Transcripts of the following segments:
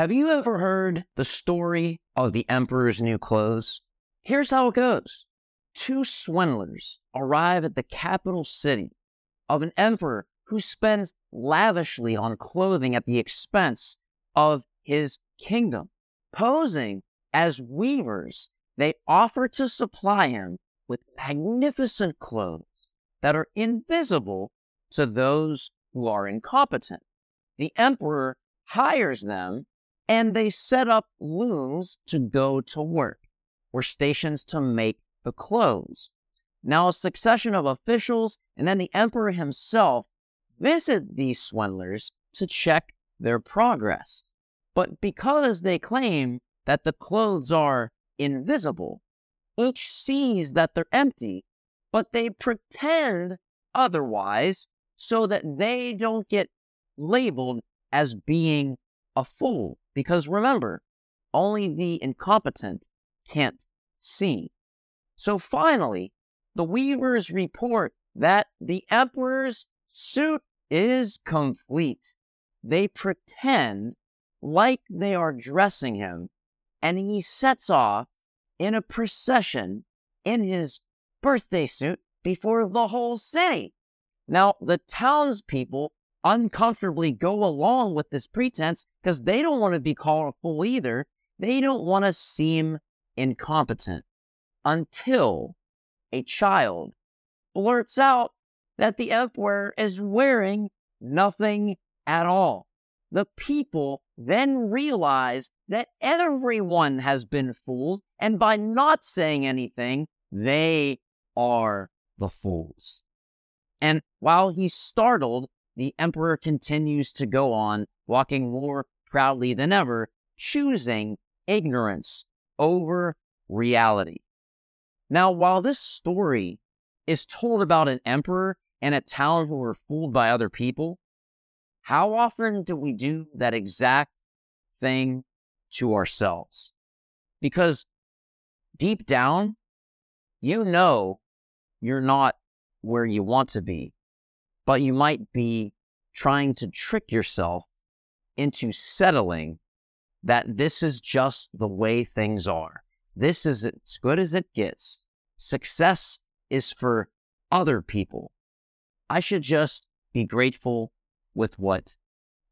Have you ever heard the story of the emperor's new clothes? Here's how it goes. Two swindlers arrive at the capital city of an emperor who spends lavishly on clothing at the expense of his kingdom. Posing as weavers, they offer to supply him with magnificent clothes that are invisible to those who are incompetent. The emperor hires them and they set up looms to go to work or stations to make the clothes. Now, a succession of officials and then the emperor himself visit these swindlers to check their progress. But because they claim that the clothes are invisible, each sees that they're empty, but they pretend otherwise so that they don't get labeled as being a fool. Because remember, only the incompetent can't see. So finally, the weavers report that the emperor's suit is complete. They pretend like they are dressing him, and he sets off in a procession in his birthday suit before the whole city. Now, the townspeople uncomfortably go along with this pretense because they don't want to be called a fool either. They don't want to seem incompetent until a child blurts out that the emperor is wearing nothing at all. The people then realize that everyone has been fooled, and by not saying anything, they are the fools. And while he's startled, the emperor continues to go on, walking more proudly than ever, choosing ignorance over reality. Now, while this story is told about an emperor and a town who were fooled by other people, how often do we do that exact thing to ourselves? Because deep down, you know you're not where you want to be, but you might be trying to trick yourself into settling that this is just the way things are. This is as good as it gets. Success is for other people. I should just be grateful with what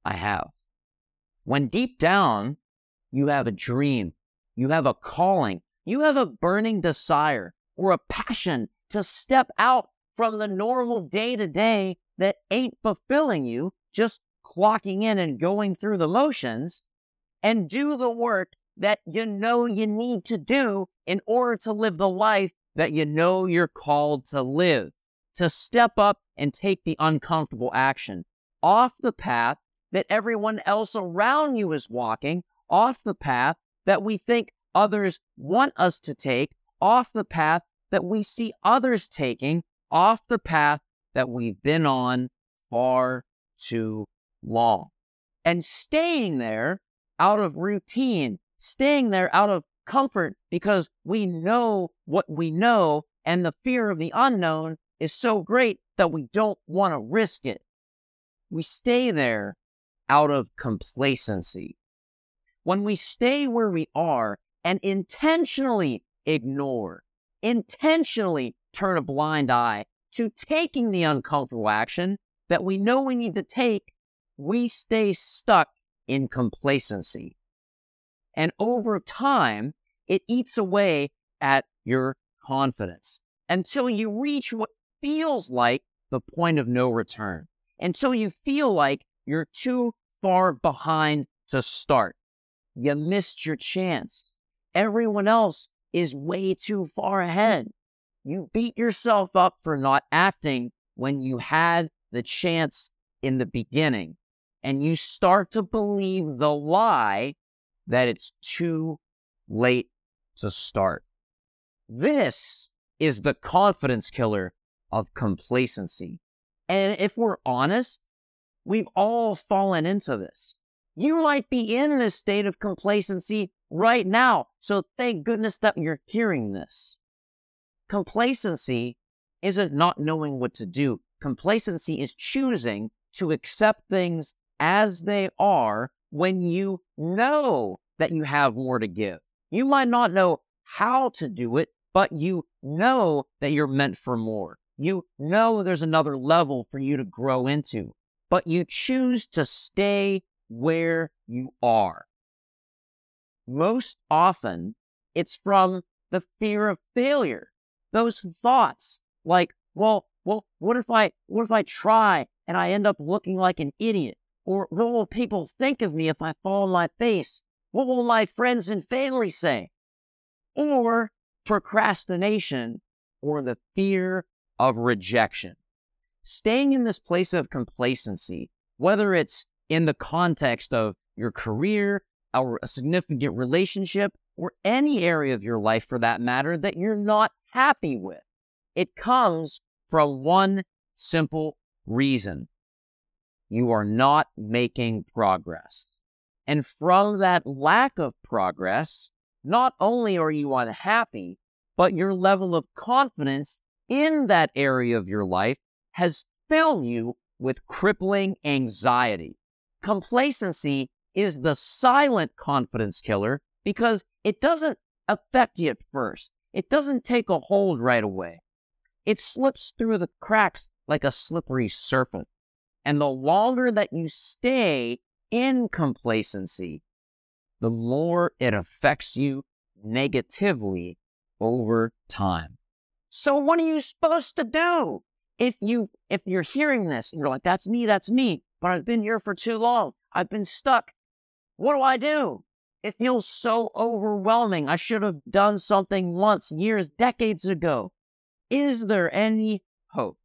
I have. When deep down, you have a dream, you have a calling, you have a burning desire or a passion to step out from the normal day to day that ain't fulfilling you, just clocking in and going through the motions, and do the work that you know you need to do in order to live the life that you know you're called to live, to step up and take the uncomfortable action. Off the path that everyone else around you is walking, off the path that we think others want us to take, off the path that we see others taking, off the path that we've been on far too long. And staying there out of routine, staying there out of comfort because we know what we know and the fear of the unknown is so great that we don't want to risk it. We stay there out of complacency. When we stay where we are and intentionally ignore, intentionally turn a blind eye to taking the uncomfortable action that we know we need to take, we stay stuck in complacency. And over time, it eats away at your confidence until you reach what feels like the point of no return, until you feel like you're too far behind to start. You missed your chance. Everyone else is way too far ahead. You beat yourself up for not acting when you had the chance in the beginning. And you start to believe the lie that it's too late to start. This is the confidence killer of complacency. And if we're honest, we've all fallen into this. You might be in this state of complacency right now. So thank goodness that you're hearing this. Complacency isn't not knowing what to do. Complacency is choosing to accept things as they are when you know that you have more to give. You might not know how to do it, but you know that you're meant for more. You know there's another level for you to grow into, but you choose to stay where you are. Most often, it's from the fear of failure. Those thoughts like, well, well, what if I, what if I try and I end up looking like an idiot? Or what will people think of me if I fall on my face? What will my friends and family say? Or procrastination or the fear of rejection. Staying in this place of complacency, whether it's in the context of your career or a significant relationship or any area of your life for that matter that you're not happy with. It comes from one simple reason. You are not making progress. And from that lack of progress, not only are you unhappy, but your level of confidence in that area of your life has filled you with crippling anxiety. Complacency is the silent confidence killer because it doesn't affect you at first. It doesn't take a hold right away. It slips through the cracks like a slippery serpent. And the longer that you stay in complacency, the more it affects you negatively over time. So what are you supposed to do? If you if you're hearing this and you're like, that's me, that's me, but I've been here for too long. I've been stuck. What do I do? It feels so overwhelming. I should have done something once, years, decades ago. Is there any hope?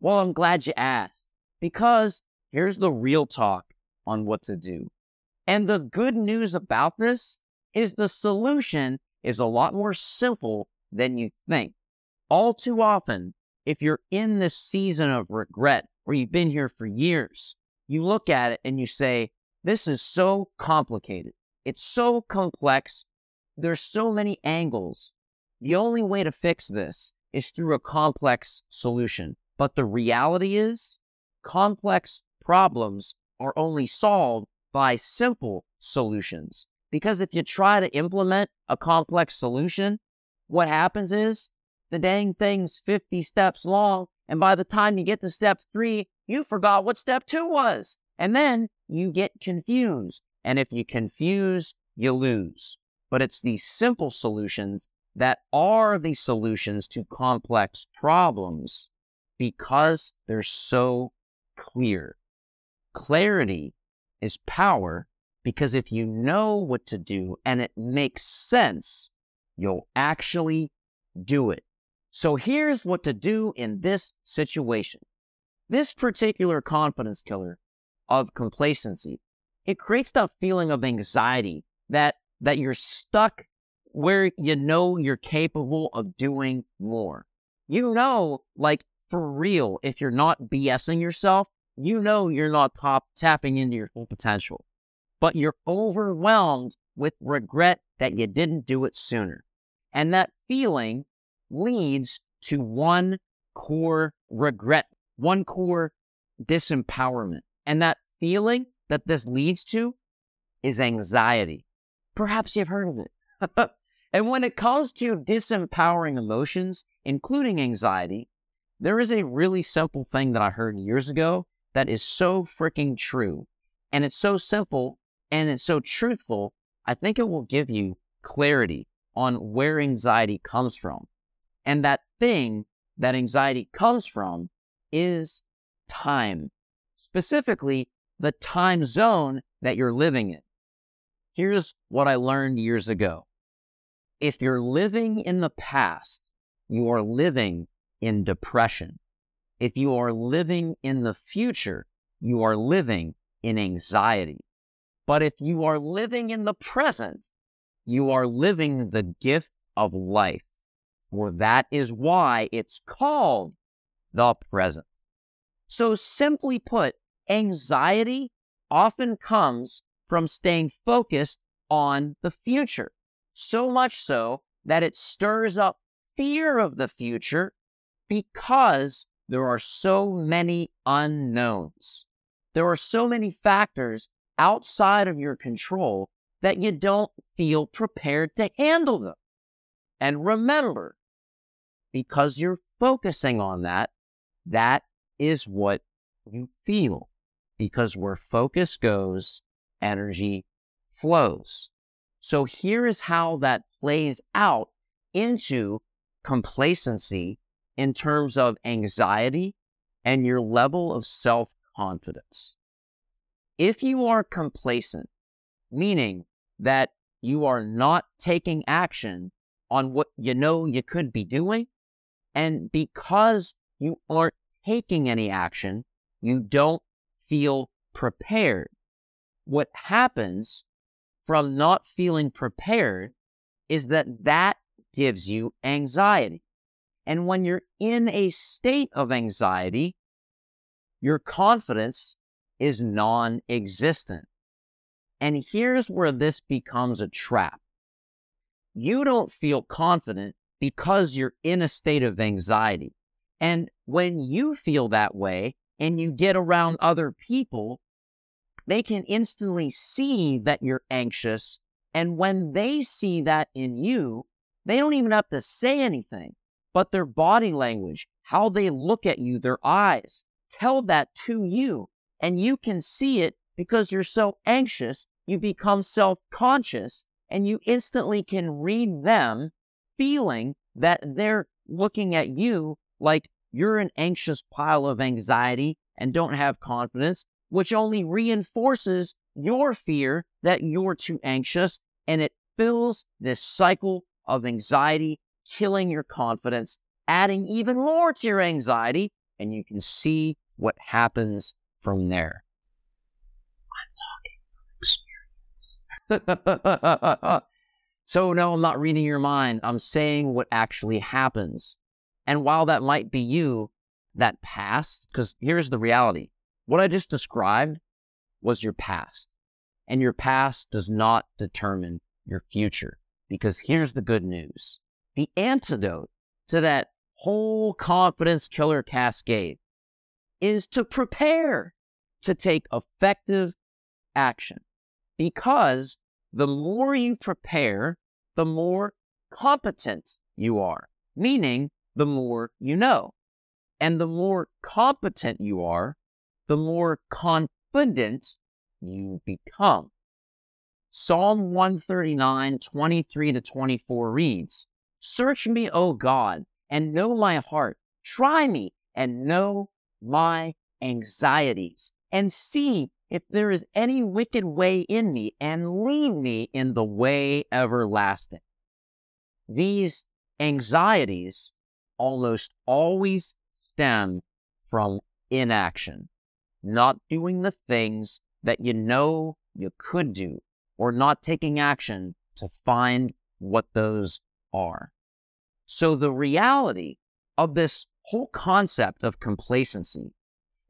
Well, I'm glad you asked because here's the real talk on what to do. And the good news about this is the solution is a lot more simple than you think. All too often, if you're in this season of regret where you've been here for years, you look at it and you say, This is so complicated. It's so complex. There's so many angles. The only way to fix this is through a complex solution. But the reality is, complex problems are only solved by simple solutions. Because if you try to implement a complex solution, what happens is the dang thing's 50 steps long. And by the time you get to step three, you forgot what step two was. And then you get confused. And if you confuse, you lose. But it's these simple solutions that are the solutions to complex problems because they're so clear. Clarity is power because if you know what to do and it makes sense, you'll actually do it. So here's what to do in this situation. This particular confidence killer of complacency, it creates that feeling of anxiety that, that you're stuck where you know you're capable of doing more. You know, like for real, if you're not BSing yourself, you know you're not top tapping into your full potential, but you're overwhelmed with regret that you didn't do it sooner. And that feeling leads to one core regret, one core disempowerment. And that feeling that this leads to is anxiety. Perhaps you've heard of it. and when it comes to disempowering emotions, including anxiety, there is a really simple thing that I heard years ago that is so freaking true. And it's so simple and it's so truthful. I think it will give you clarity on where anxiety comes from. And that thing that anxiety comes from is time, specifically the time zone that you're living in. Here's what I learned years ago. If you're living in the past, you are living in depression. If you are living in the future, you are living in anxiety. But if you are living in the present, you are living the gift of life. For that is why it's called the present. So simply put, anxiety often comes from staying focused on the future. So much so that it stirs up fear of the future because there are so many unknowns. There are so many factors outside of your control that you don't feel prepared to handle them. And remember, because you're focusing on that, that is what you feel. Because where focus goes, energy flows. So here is how that plays out into complacency in terms of anxiety and your level of self confidence. If you are complacent, meaning that you are not taking action on what you know you could be doing, and because you aren't taking any action, you don't feel prepared. What happens from not feeling prepared is that that gives you anxiety. And when you're in a state of anxiety, your confidence is non existent. And here's where this becomes a trap. You don't feel confident because you're in a state of anxiety. And when you feel that way and you get around other people, they can instantly see that you're anxious. And when they see that in you, they don't even have to say anything, but their body language, how they look at you, their eyes, tell that to you. And you can see it because you're so anxious, you become self conscious and you instantly can read them feeling that they're looking at you like you're an anxious pile of anxiety and don't have confidence, which only reinforces your fear that you're too anxious and it fills this cycle of anxiety, killing your confidence, adding even more to your anxiety, and you can see what happens from there. I'm talking from experience. so, no, I'm not reading your mind. I'm saying what actually happens. And while that might be you, that past, because here's the reality what I just described was your past. And your past does not determine your future. Because here's the good news the antidote to that whole confidence killer cascade is to prepare to take effective action. Because the more you prepare, the more competent you are, meaning the more you know. And the more competent you are, the more confident you become. Psalm 139, 23 to 24 reads, Search me, O God, and know my heart. Try me and know my anxieties, and see if there is any wicked way in me, and lead me in the way everlasting. These anxieties almost always stem from inaction, not doing the things that you know you could do, or not taking action to find what those are. So the reality of this whole concept of complacency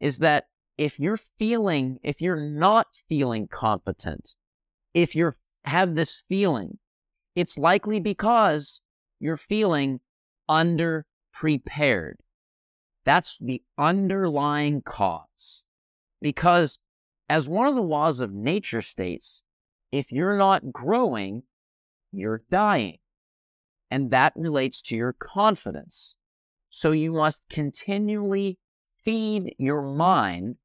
is that if you're feeling, if you're not feeling competent, if you have this feeling, it's likely because you're feeling under prepared. That's the underlying cause. Because as one of the laws of nature states, if you're not growing, you're dying. And that relates to your confidence. So you must continually feed your mind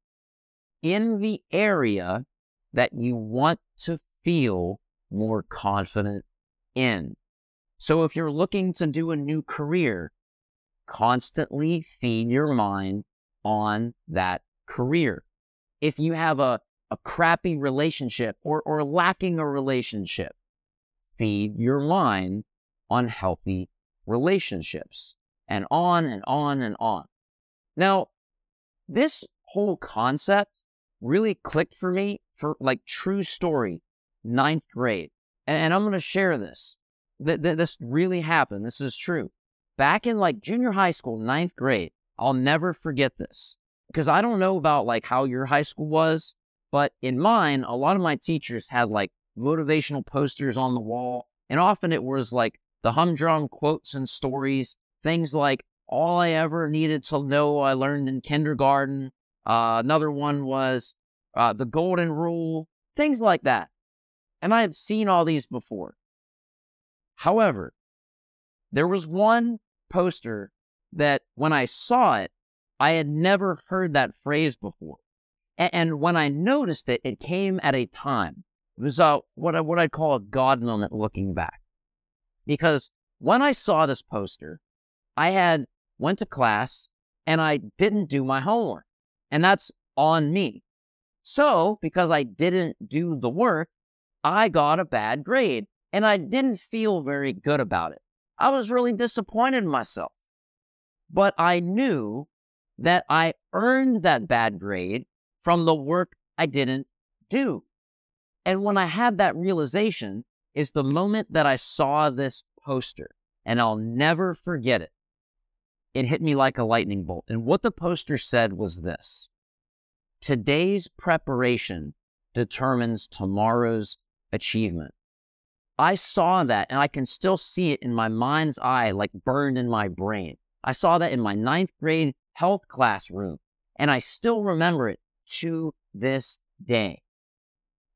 in the area that you want to feel more confident in. So if you're looking to do a new career, constantly feed your mind on that career. If you have a, a crappy relationship or, or lacking a relationship, feed your mind on healthy relationships and on and on and on. Now, this whole concept really clicked for me for like true story, ninth grade. And, and I'm going to share this that, that this really happened. This is true. Back in like junior high school, ninth grade, I'll never forget this because I don't know about like how your high school was, but in mine, a lot of my teachers had like motivational posters on the wall. And often it was like the humdrum quotes and stories, things like all I ever needed to know I learned in kindergarten. Uh, another one was uh, the golden rule things like that. And I have seen all these before. However, there was one poster that when I saw it, I had never heard that phrase before. And, when I noticed it, it came at a time. It was uh, what, I, what I'd call a God moment looking back. Because when I saw this poster, I had went to class and I didn't do my homework. And that's on me. So, because I didn't do the work, I got a bad grade and I didn't feel very good about it. I was really disappointed in myself. But I knew that I earned that bad grade from the work I didn't do. And when I had that realization is the moment that I saw this poster, and I'll never forget it. It hit me like a lightning bolt. And what the poster said was this Today's preparation determines tomorrow's achievement. I saw that and I can still see it in my mind's eye, like burned in my brain. I saw that in my ninth grade health classroom, and I still remember it to this day.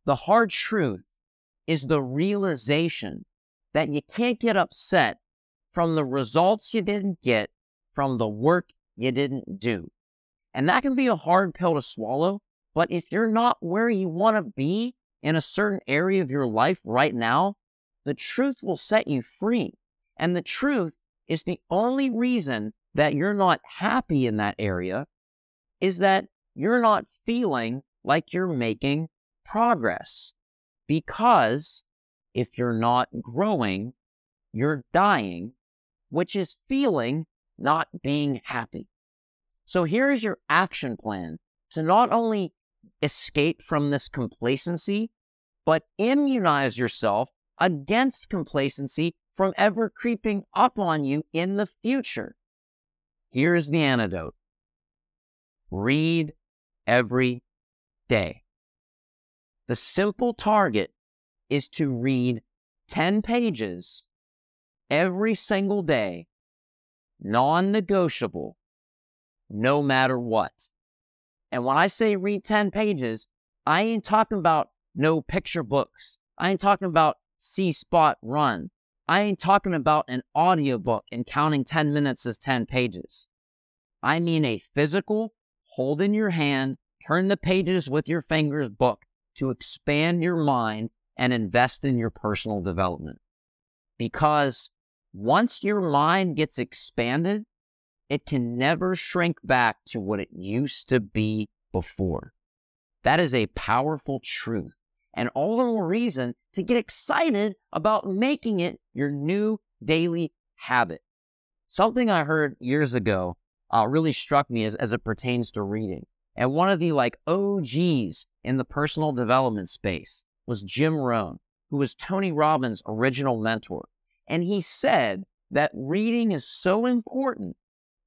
The hard truth is the realization that you can't get upset from the results you didn't get from the work you didn't do. And that can be a hard pill to swallow, but if you're not where you want to be in a certain area of your life right now, the truth will set you free. And the truth is the only reason that you're not happy in that area is that you're not feeling like you're making progress. Because if you're not growing, you're dying, which is feeling not being happy. So here is your action plan to not only escape from this complacency, but immunize yourself against complacency from ever creeping up on you in the future. Here's the antidote read every day. The simple target is to read 10 pages every single day, non negotiable, no matter what. And when I say read 10 pages, I ain't talking about no picture books. I ain't talking about See Spot Run. I ain't talking about an audiobook and counting 10 minutes as 10 pages. I mean a physical, hold in your hand, turn the pages with your fingers book to expand your mind and invest in your personal development. Because once your mind gets expanded, it can never shrink back to what it used to be before. That is a powerful truth and all the more reason to get excited about making it your new daily habit. Something I heard years ago uh, really struck me as, as it pertains to reading. And one of the like OGs in the personal development space was Jim Rohn, who was Tony Robbins' original mentor. And he said that reading is so important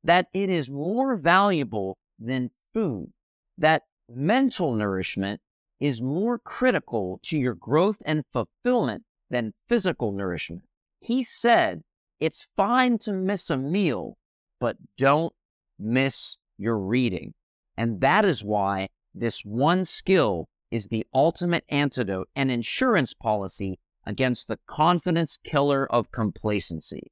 that it is more valuable than food, that mental nourishment is more critical to your growth and fulfillment than physical nourishment. He said, it's fine to miss a meal, but don't miss your reading. And that is why this one skill is the ultimate antidote and insurance policy against the confidence killer of complacency.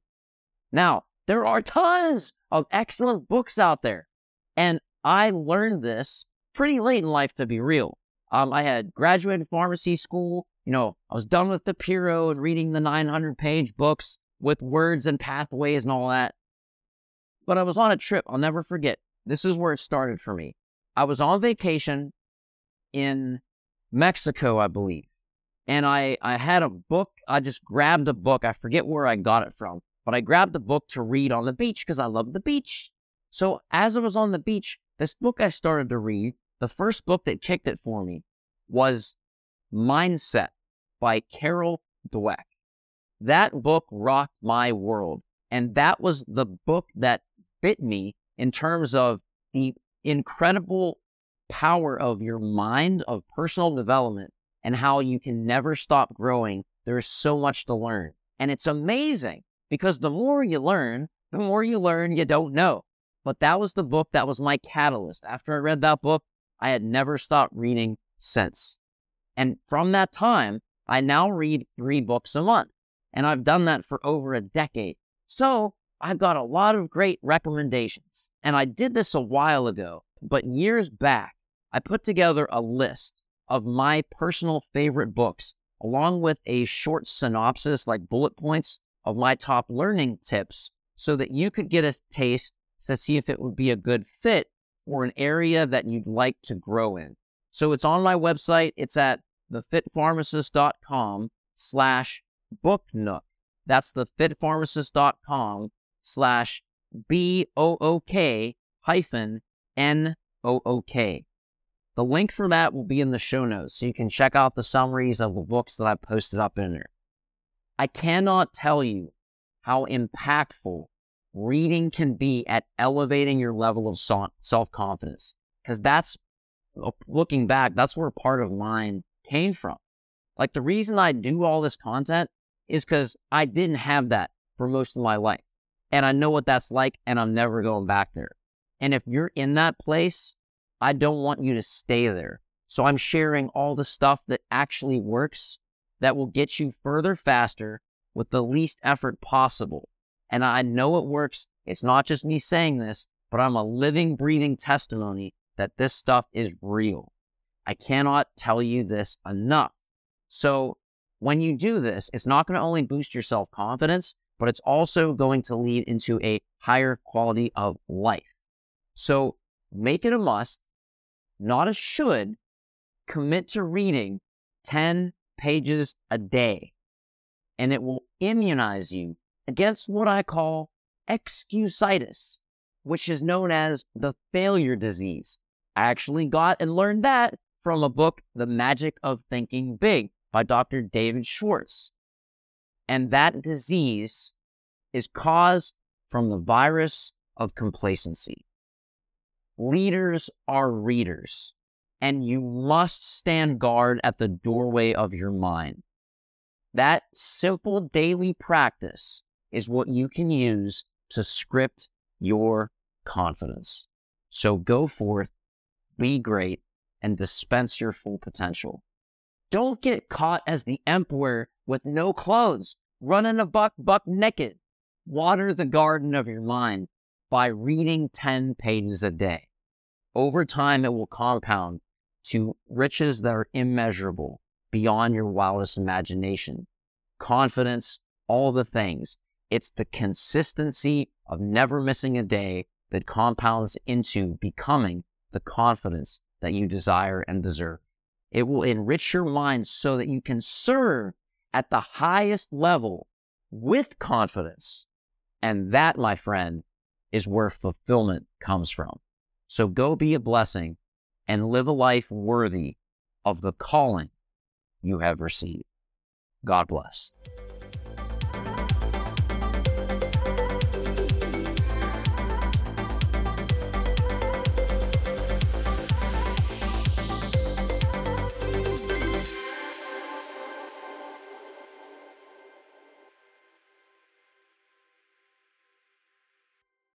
Now, there are tons of excellent books out there. And I learned this pretty late in life, to be real. Um, I had graduated pharmacy school. You know, I was done with DiPiro and reading the 900 page books with words and pathways and all that. But I was on a trip. I'll never forget. This is where it started for me. I was on vacation in Mexico, I believe. And I, I had a book. I just grabbed a book. I forget where I got it from, but I grabbed a book to read on the beach because I love the beach. So as I was on the beach, this book I started to read the first book that kicked it for me was Mindset by Carol Dweck. That book rocked my world. And that was the book that bit me in terms of the incredible power of your mind, of personal development, and how you can never stop growing. There's so much to learn. And it's amazing because the more you learn, the more you learn you don't know. But that was the book that was my catalyst. After I read that book, I had never stopped reading since. And from that time, I now read three books a month. And I've done that for over a decade. So I've got a lot of great recommendations. And I did this a while ago, but years back, I put together a list of my personal favorite books, along with a short synopsis, like bullet points of my top learning tips, so that you could get a taste to see if it would be a good fit for an area that you'd like to grow in. So it's on my website. It's at thefitpharmacist.com slash booknook. That's thefitpharmacist.com slash B-O-O-K hyphen N-O-O-K. The link for that will be in the show notes, so you can check out the summaries of the books that I've posted up in there. I cannot tell you how impactful reading can be at elevating your level of self confidence, because that's uh, looking back, that's where part of mine came from. Like the reason I do all this content is because I didn't have that for most of my life. And I know what that's like, and I'm never going back there. And if you're in that place, I don't want you to stay there. So I'm sharing all the stuff that actually works that will get you further faster with the least effort possible. And I know it works. It's not just me saying this, but I'm a living, breathing testimony that this stuff is real. I cannot tell you this enough. So when you do this, it's not going to only boost your self confidence, but it's also going to lead into a higher quality of life. So make it a must not a should, commit to reading 10 pages a day. And it will immunize you against what I call excusitis, which is known as the failure disease. I actually got and learned that from a book, The Magic of Thinking Big by Dr. David Schwartz. And that disease is caused from the virus of complacency. Leaders are readers, and you must stand guard at the doorway of your mind. That simple daily practice is what you can use to script your confidence. So go forth, be great, and dispense your full potential. Don't get caught as the emperor with no clothes, running a buck buck naked. Water the garden of your mind by reading 10 pages a day. Over time, it will compound to riches that are immeasurable beyond your wildest imagination. Confidence, all the things. It's the consistency of never missing a day that compounds into becoming the confidence that you desire and deserve. It will enrich your mind so that you can serve at the highest level with confidence. And that, my friend, is where fulfillment comes from. So go be a blessing and live a life worthy of the calling you have received. God bless.